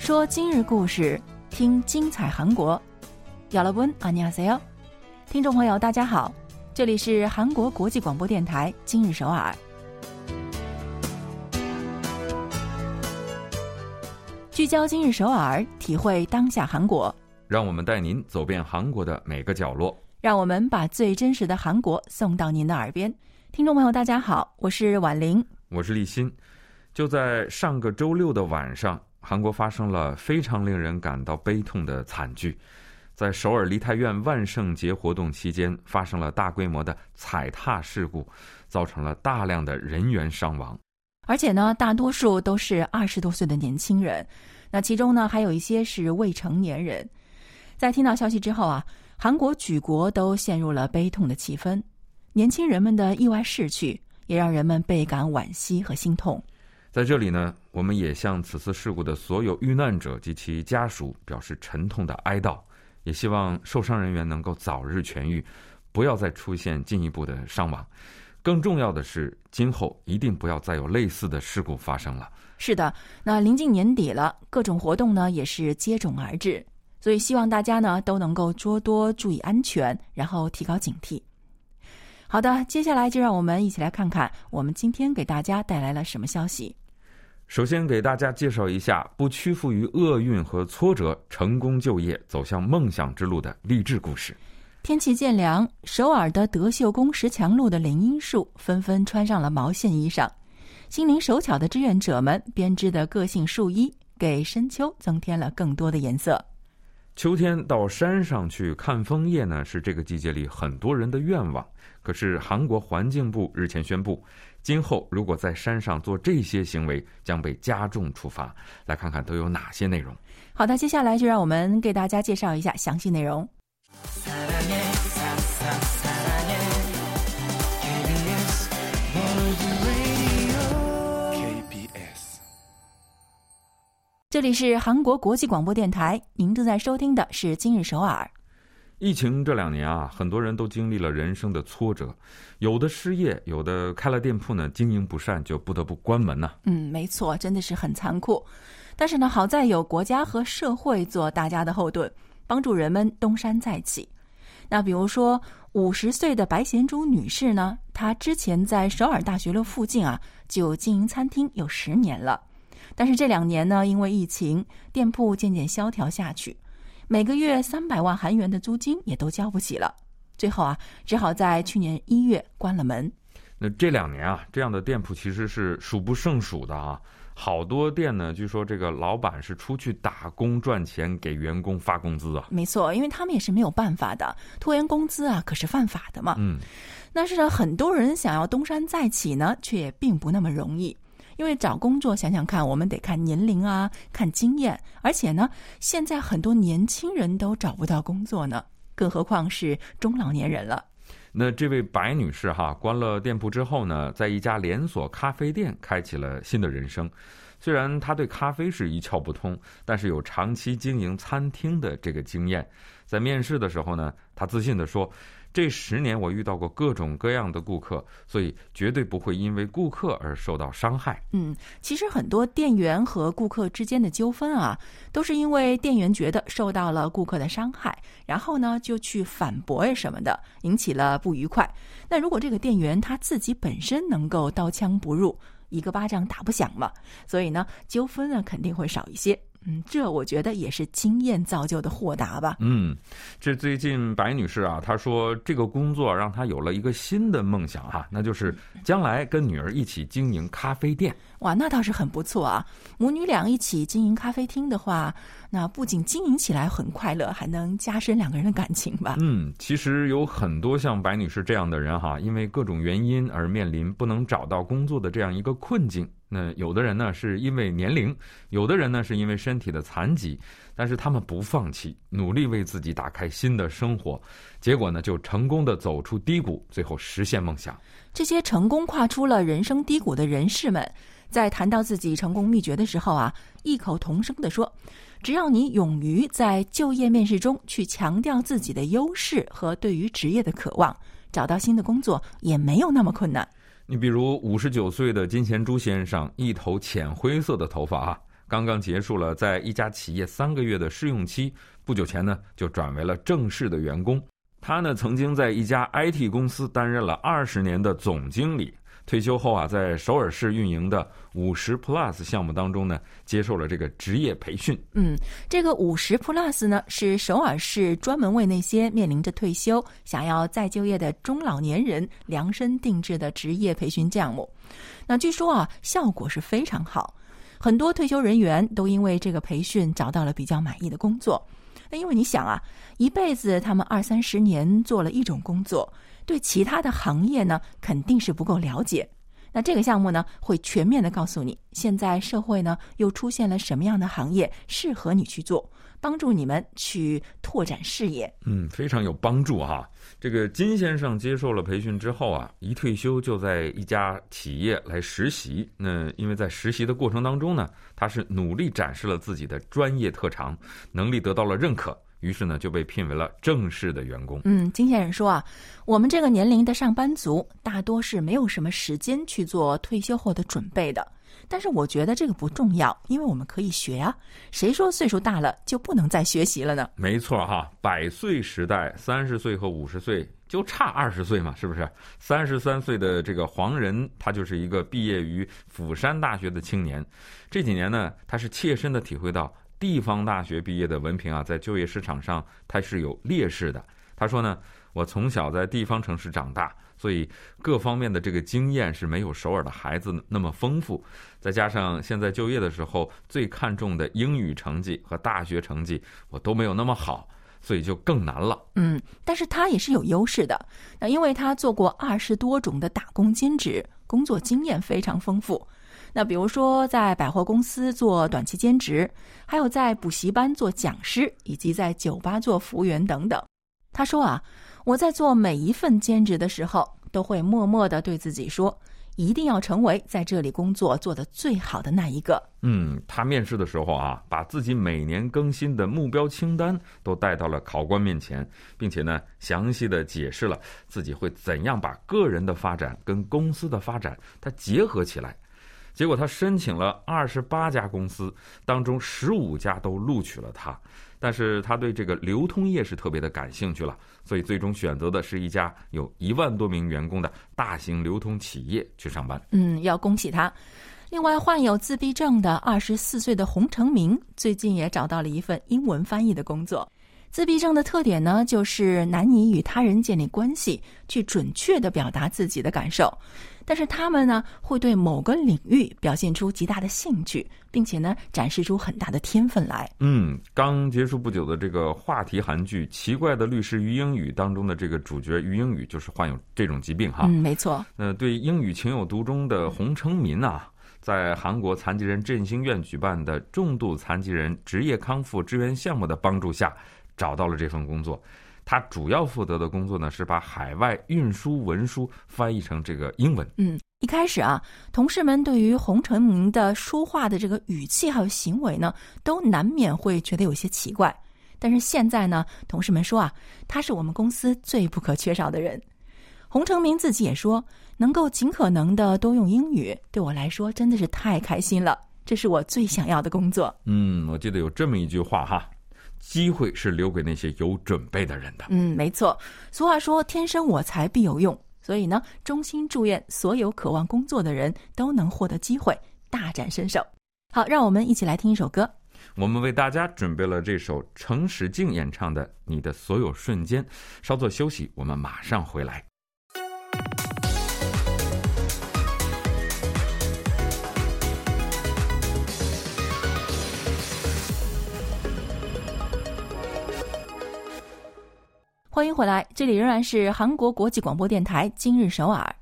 说今日故事，听精彩韩国。여러분안녕하세 요， 听众朋友大家好，这里是韩国国际广播电台今日首尔。聚焦今日首尔，体会当下韩国。让我们带您走遍韩国的每个角落。让我们把最真实的韩国送到您的耳边。听众朋友，大家好，我是婉玲，我是立新。就在上个周六的晚上。 韩国发生了非常令人感到悲痛的惨剧，在首尔梨泰院万圣节活动期间发生了大规模的踩踏事故，造成了大量的人员伤亡，而且呢，大多数都是二十多岁的年轻人，那其中呢，还有一些是未成年人。在听到消息之后啊，韩国举国都陷入了悲痛的气氛，年轻人们的意外逝去也让人们倍感惋惜和心痛。在这里呢，我们也向此次事故的所有遇难者及其家属表示沉痛的哀悼，也希望受伤人员能够早日痊愈，不要再出现进一步的伤亡。更重要的是，今后一定不要再有类似的事故发生了。是的，那临近年底了，各种活动呢也是接踵而至，所以希望大家呢都能够多多注意安全，然后提高警惕。好的，接下来就让我们一起来看看我们今天给大家带来了什么消息。首先给大家介绍一下不屈服于厄运和挫折，成功就业走向梦想之路的励志故事。天气渐凉，首尔的德秀宫石墙路的林荫树纷纷穿上了毛线衣裳，心灵手巧的志愿者们编织的个性树衣，给深秋增添了更多的颜色。秋天到山上去看枫叶呢，是这个季节里很多人的愿望。可是韩国环境部日前宣布。今后如果在山上做这些行为，将被加重处罚。来看看都有哪些内容。好的，接下来就让我们给大家介绍一下详细内容。这里是韩国国际广播电台，您正在收听的是《今日首尔》。疫情这两年啊，很多人都经历了人生的挫折，有的失业，有的开了店铺呢，经营不善就不得不关门呢。嗯，没错，真的是很残酷。但是呢，好在有国家和社会做大家的后盾，帮助人们东山再起。那比如说，五十岁的白贤珠女士呢，她之前在首尔大学路附近啊就经营餐厅有十年了，但是这两年呢，因为疫情，店铺渐渐萧条下去。每个月三百万韩元的租金也都交不起了，最后啊，只好在去年一月关了门。那这两年啊，这样的店铺其实是数不胜数的啊，好多店呢，据说这个老板是出去打工赚钱，给员工发工资啊。没错，因为他们也是没有办法的，拖延工资啊，可是犯法的嘛。嗯，但是呢，很多人想要东山再起呢，却也并不那么容易。因为找工作，想想看，我们得看年龄啊，看经验，而且呢，现在很多年轻人都找不到工作呢，更何况是中老年人了。那这位白女士哈，关了店铺之后呢，在一家连锁咖啡店开启了新的人生。虽然她对咖啡是一窍不通，但是有长期经营餐厅的这个经验。在面试的时候呢，她自信地说。这十年我遇到过各种各样的顾客，所以绝对不会因为顾客而受到伤害。嗯，其实很多店员和顾客之间的纠纷啊，都是因为店员觉得受到了顾客的伤害，然后呢就去反驳呀什么的，引起了不愉快。那如果这个店员他自己本身能够刀枪不入，一个巴掌打不响嘛，所以呢纠纷呢肯定会少一些。嗯，这我觉得也是经验造就的豁达吧。嗯，这最近白女士啊，她说这个工作让她有了一个新的梦想哈，那就是将来跟女儿一起经营咖啡店。哇，那倒是很不错啊！母女俩一起经营咖啡厅的话，那不仅经营起来很快乐，还能加深两个人的感情吧？嗯，其实有很多像白女士这样的人哈，因为各种原因而面临不能找到工作的这样一个困境。那有的人呢是因为年龄，有的人呢是因为身体的残疾，但是他们不放弃，努力为自己打开新的生活，结果呢就成功的走出低谷，最后实现梦想。这些成功跨出了人生低谷的人士们，在谈到自己成功秘诀的时候啊，异口同声的说：“只要你勇于在就业面试中去强调自己的优势和对于职业的渴望，找到新的工作也没有那么困难。”你比如五十九岁的金贤珠先生，一头浅灰色的头发啊，刚刚结束了在一家企业三个月的试用期，不久前呢就转为了正式的员工。他呢曾经在一家 IT 公司担任了二十年的总经理。退休后啊，在首尔市运营的五十 Plus 项目当中呢，接受了这个职业培训。嗯，这个五十 Plus 呢，是首尔市专门为那些面临着退休、想要再就业的中老年人量身定制的职业培训项目。那据说啊，效果是非常好，很多退休人员都因为这个培训找到了比较满意的工作。那因为你想啊，一辈子他们二三十年做了一种工作。对其他的行业呢，肯定是不够了解。那这个项目呢，会全面的告诉你，现在社会呢又出现了什么样的行业适合你去做，帮助你们去拓展视野。嗯，非常有帮助哈。这个金先生接受了培训之后啊，一退休就在一家企业来实习。那因为在实习的过程当中呢，他是努力展示了自己的专业特长，能力得到了认可。于是呢，就被聘为了正式的员工。嗯，金先生说啊，我们这个年龄的上班族大多是没有什么时间去做退休后的准备的。但是我觉得这个不重要，因为我们可以学啊。谁说岁数大了就不能再学习了呢？没错哈，百岁时代，三十岁和五十岁就差二十岁嘛，是不是？三十三岁的这个黄仁，他就是一个毕业于釜山大学的青年。这几年呢，他是切身的体会到。地方大学毕业的文凭啊，在就业市场上它是有劣势的。他说呢，我从小在地方城市长大，所以各方面的这个经验是没有首尔的孩子那么丰富。再加上现在就业的时候最看重的英语成绩和大学成绩，我都没有那么好，所以就更难了。嗯，但是他也是有优势的，那因为他做过二十多种的打工兼职，工作经验非常丰富。那比如说，在百货公司做短期兼职，还有在补习班做讲师，以及在酒吧做服务员等等。他说啊，我在做每一份兼职的时候，都会默默的对自己说，一定要成为在这里工作做的最好的那一个。嗯，他面试的时候啊，把自己每年更新的目标清单都带到了考官面前，并且呢，详细的解释了自己会怎样把个人的发展跟公司的发展它结合起来。结果他申请了二十八家公司，当中十五家都录取了他。但是他对这个流通业是特别的感兴趣了，所以最终选择的是一家有一万多名员工的大型流通企业去上班。嗯，要恭喜他。另外，患有自闭症的二十四岁的洪成明最近也找到了一份英文翻译的工作。自闭症的特点呢，就是难以与他人建立关系，去准确的表达自己的感受。但是他们呢，会对某个领域表现出极大的兴趣，并且呢，展示出很大的天分来。嗯，刚结束不久的这个话题韩剧《奇怪的律师于英语》当中的这个主角于英语，就是患有这种疾病哈。嗯，没错。那对英语情有独钟的洪成民啊，在韩国残疾人振兴院举办的重度残疾人职业康复支援项目的帮助下，找到了这份工作。他主要负责的工作呢，是把海外运输文书翻译成这个英文。嗯，一开始啊，同事们对于洪成明的说话的这个语气还有行为呢，都难免会觉得有些奇怪。但是现在呢，同事们说啊，他是我们公司最不可缺少的人。洪成明自己也说，能够尽可能的多用英语，对我来说真的是太开心了。这是我最想要的工作。嗯，我记得有这么一句话哈。机会是留给那些有准备的人的。嗯，没错。俗话说“天生我材必有用”，所以呢，衷心祝愿所有渴望工作的人都能获得机会，大展身手。好，让我们一起来听一首歌。我们为大家准备了这首程时静演唱的《你的所有瞬间》。稍作休息，我们马上回来。欢迎回来，这里仍然是韩国国际广播电台今日首尔。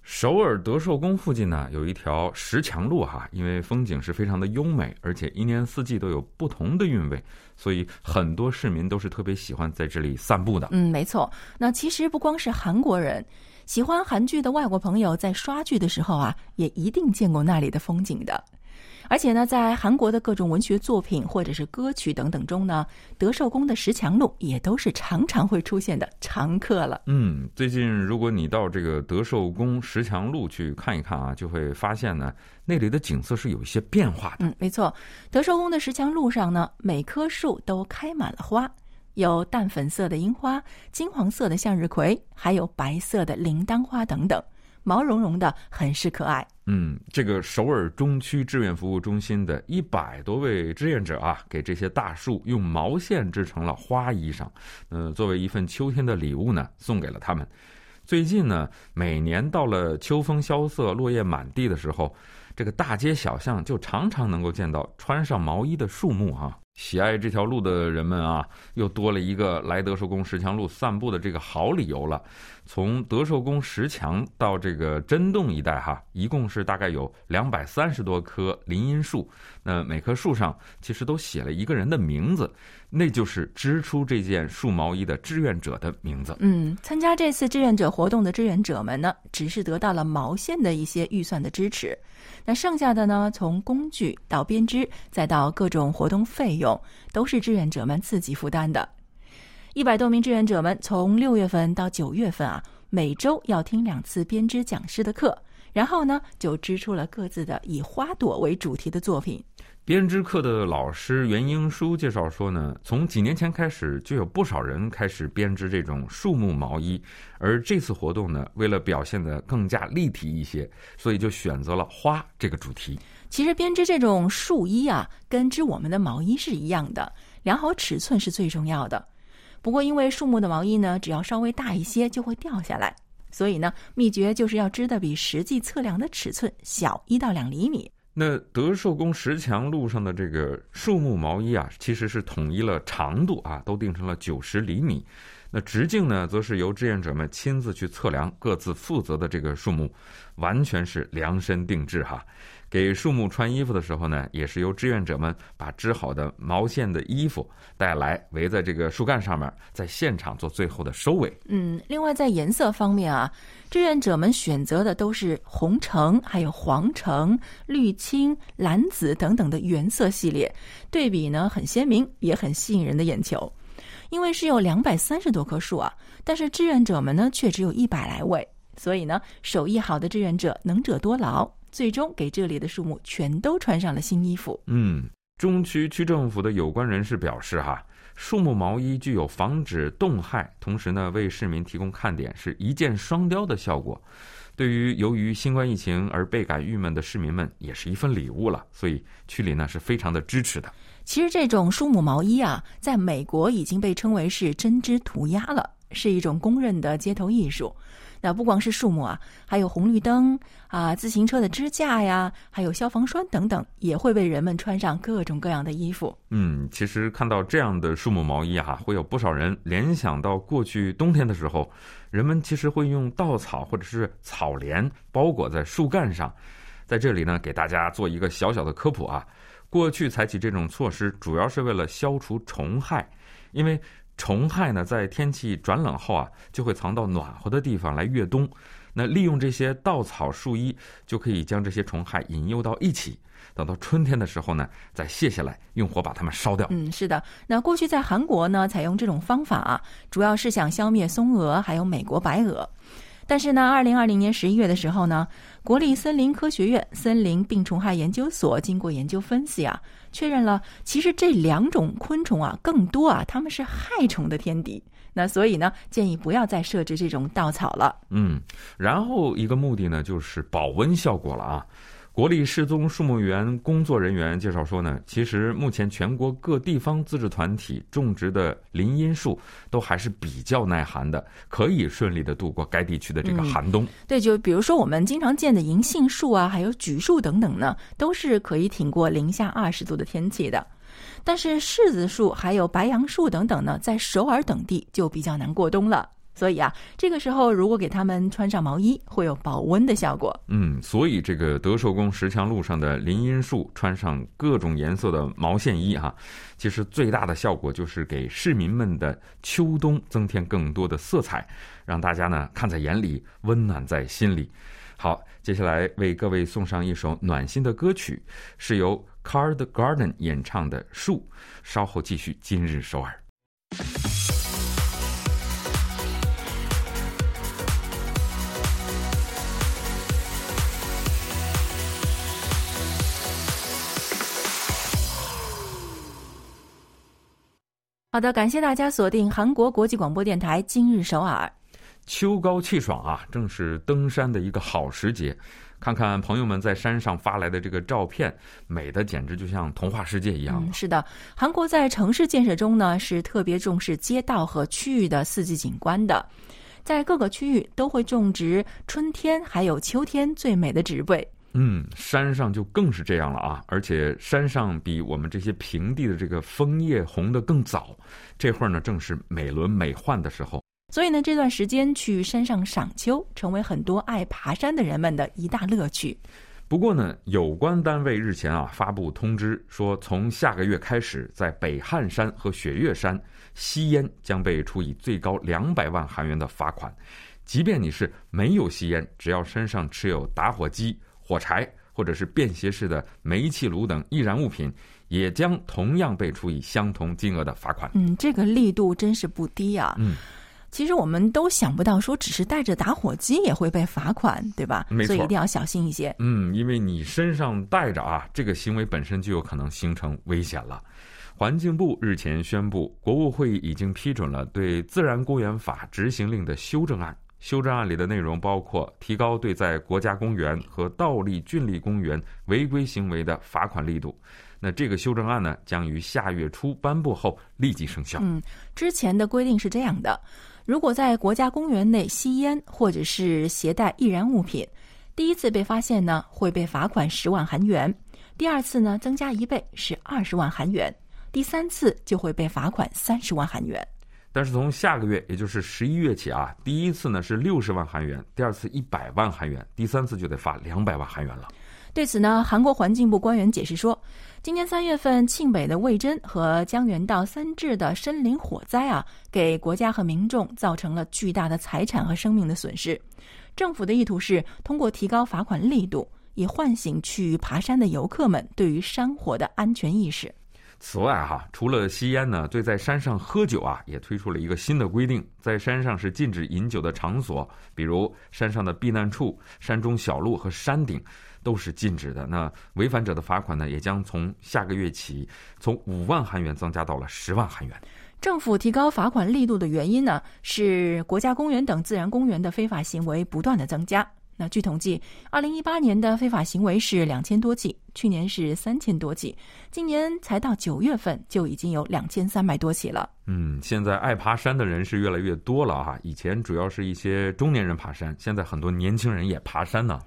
首尔德寿宫附近呢，有一条石墙路哈，因为风景是非常的优美，而且一年四季都有不同的韵味，所以很多市民都是特别喜欢在这里散步的。嗯，没错。那其实不光是韩国人，喜欢韩剧的外国朋友在刷剧的时候啊，也一定见过那里的风景的。而且呢，在韩国的各种文学作品或者是歌曲等等中呢，德寿宫的石墙路也都是常常会出现的常客了。嗯，最近如果你到这个德寿宫石墙路去看一看啊，就会发现呢，那里的景色是有一些变化的。嗯，没错，德寿宫的石墙路上呢，每棵树都开满了花，有淡粉色的樱花、金黄色的向日葵，还有白色的铃铛花等等。毛茸茸的，很是可爱。嗯，这个首尔中区志愿服务中心的一百多位志愿者啊，给这些大树用毛线织成了花衣裳，呃，作为一份秋天的礼物呢，送给了他们。最近呢，每年到了秋风萧瑟、落叶满地的时候，这个大街小巷就常常能够见到穿上毛衣的树木啊。喜爱这条路的人们啊，又多了一个来德寿宫石墙路散步的这个好理由了。从德寿宫石墙到这个真洞一带，哈，一共是大概有两百三十多棵林荫树。那每棵树上其实都写了一个人的名字，那就是织出这件树毛衣的志愿者的名字。嗯，参加这次志愿者活动的志愿者们呢，只是得到了毛线的一些预算的支持。那剩下的呢，从工具到编织，再到各种活动费用，都是志愿者们自己负担的。一百多名志愿者们从六月份到九月份啊，每周要听两次编织讲师的课，然后呢，就织出了各自的以花朵为主题的作品。编织课的老师袁英书介绍说呢，从几年前开始，就有不少人开始编织这种树木毛衣，而这次活动呢，为了表现得更加立体一些，所以就选择了花这个主题。其实编织这种树衣啊，跟织我们的毛衣是一样的，量好尺寸是最重要的。不过，因为树木的毛衣呢，只要稍微大一些就会掉下来，所以呢，秘诀就是要织的比实际测量的尺寸小一到两厘米。那德寿宫石墙路上的这个树木毛衣啊，其实是统一了长度啊，都定成了九十厘米。那直径呢，则是由志愿者们亲自去测量，各自负责的这个树木，完全是量身定制哈。给树木穿衣服的时候呢，也是由志愿者们把织好的毛线的衣服带来，围在这个树干上面，在现场做最后的收尾。嗯，另外在颜色方面啊，志愿者们选择的都是红橙、还有黄橙、绿青、蓝紫等等的原色系列，对比呢很鲜明，也很吸引人的眼球。因为是有两百三十多棵树啊，但是志愿者们呢却只有一百来位，所以呢手艺好的志愿者能者多劳。最终给这里的树木全都穿上了新衣服。嗯，中区区政府的有关人士表示，哈，树木毛衣具有防止冻害，同时呢为市民提供看点，是一箭双雕的效果。对于由于新冠疫情而倍感郁闷的市民们，也是一份礼物了。所以区里呢是非常的支持的。其实这种树木毛衣啊，在美国已经被称为是针织涂鸦了，是一种公认的街头艺术。那不光是树木啊，还有红绿灯啊、自行车的支架呀，还有消防栓等等，也会被人们穿上各种各样的衣服。嗯，其实看到这样的树木毛衣啊，会有不少人联想到过去冬天的时候，人们其实会用稻草或者是草帘包裹在树干上。在这里呢，给大家做一个小小的科普啊，过去采取这种措施，主要是为了消除虫害，因为。虫害呢，在天气转冷后啊，就会藏到暖和的地方来越冬。那利用这些稻草树衣，就可以将这些虫害引诱到一起。等到春天的时候呢，再卸下来，用火把它们烧掉。嗯，是的。那过去在韩国呢，采用这种方法啊，主要是想消灭松蛾，还有美国白蛾。但是呢，二零二零年十一月的时候呢，国立森林科学院森林病虫害研究所经过研究分析啊，确认了其实这两种昆虫啊，更多啊，它们是害虫的天敌。那所以呢，建议不要再设置这种稻草了。嗯，然后一个目的呢，就是保温效果了啊。国立失踪树木园工作人员介绍说呢，其实目前全国各地方自治团体种植的林荫树都还是比较耐寒的，可以顺利的度过该地区的这个寒冬。对，就比如说我们经常见的银杏树啊，还有榉树等等呢，都是可以挺过零下二十度的天气的。但是柿子树还有白杨树等等呢，在首尔等地就比较难过冬了。所以啊，这个时候如果给他们穿上毛衣，会有保温的效果。嗯，所以这个德寿宫石墙路上的林荫树穿上各种颜色的毛线衣哈，其实最大的效果就是给市民们的秋冬增添更多的色彩，让大家呢看在眼里，温暖在心里。好，接下来为各位送上一首暖心的歌曲，是由 Card Garden 演唱的《树》。稍后继续今日首尔。好的，感谢大家锁定韩国国际广播电台今日首尔。秋高气爽啊，正是登山的一个好时节。看看朋友们在山上发来的这个照片，美的简直就像童话世界一样。嗯，是的，韩国在城市建设中呢，是特别重视街道和区域的四季景观的，在各个区域都会种植春天还有秋天最美的植被。嗯，山上就更是这样了啊！而且山上比我们这些平地的这个枫叶红的更早，这会儿呢正是美轮美奂的时候。所以呢，这段时间去山上赏秋，成为很多爱爬山的人们的一大乐趣。不过呢，有关单位日前啊发布通知说，从下个月开始，在北汉山和雪岳山吸烟将被处以最高两百万韩元的罚款，即便你是没有吸烟，只要身上持有打火机。火柴或者是便携式的煤气炉等易燃物品，也将同样被处以相同金额的罚款。嗯，这个力度真是不低啊。嗯，其实我们都想不到，说只是带着打火机也会被罚款，对吧？没错，所以一定要小心一些。嗯，因为你身上带着啊，这个行为本身就有可能形成危险了。环境部日前宣布，国务会议已经批准了对《自然公园法》执行令的修正案。修正案里的内容包括提高对在国家公园和道立郡立公园违规行为的罚款力度。那这个修正案呢，将于下月初颁布后立即生效。嗯，之前的规定是这样的：如果在国家公园内吸烟或者是携带易燃物品，第一次被发现呢，会被罚款十万韩元；第二次呢，增加一倍是二十万韩元；第三次就会被罚款三十万韩元。但是从下个月，也就是十一月起啊，第一次呢是六十万韩元，第二次一百万韩元，第三次就得罚两百万韩元了。对此呢，韩国环境部官员解释说，今年三月份庆北的魏真和江原道三治的森林火灾啊，给国家和民众造成了巨大的财产和生命的损失。政府的意图是通过提高罚款力度，以唤醒去爬山的游客们对于山火的安全意识。此外，哈，除了吸烟呢，对在山上喝酒啊，也推出了一个新的规定，在山上是禁止饮酒的场所，比如山上的避难处、山中小路和山顶，都是禁止的。那违反者的罚款呢，也将从下个月起，从五万韩元增加到了十万韩元。政府提高罚款力度的原因呢，是国家公园等自然公园的非法行为不断的增加。那据统计，二零一八年的非法行为是两千多起，去年是三千多起，今年才到九月份就已经有两千三百多起了。嗯，现在爱爬山的人是越来越多了啊！以前主要是一些中年人爬山，现在很多年轻人也爬山呢。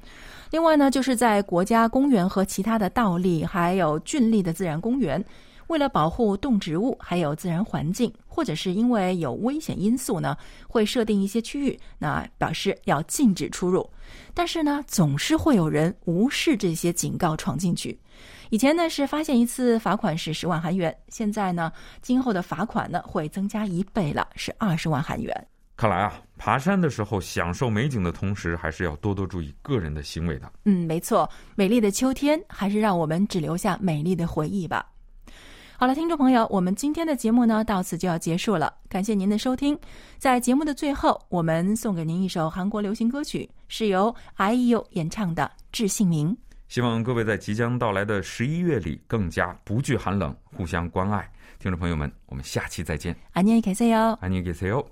另外呢，就是在国家公园和其他的道立还有郡立的自然公园。为了保护动植物还有自然环境，或者是因为有危险因素呢，会设定一些区域，那表示要禁止出入。但是呢，总是会有人无视这些警告闯进去。以前呢是发现一次罚款是十万韩元，现在呢，今后的罚款呢会增加一倍了，是二十万韩元。看来啊，爬山的时候享受美景的同时，还是要多多注意个人的行为的。嗯，没错，美丽的秋天还是让我们只留下美丽的回忆吧。好了，听众朋友，我们今天的节目呢，到此就要结束了。感谢您的收听。在节目的最后，我们送给您一首韩国流行歌曲，是由 IU 演唱的《致姓名》。希望各位在即将到来的十一月里更加不惧寒冷，互相关爱。听众朋友们，我们下期再见。안녕히계세 요。 안녕히계세 요。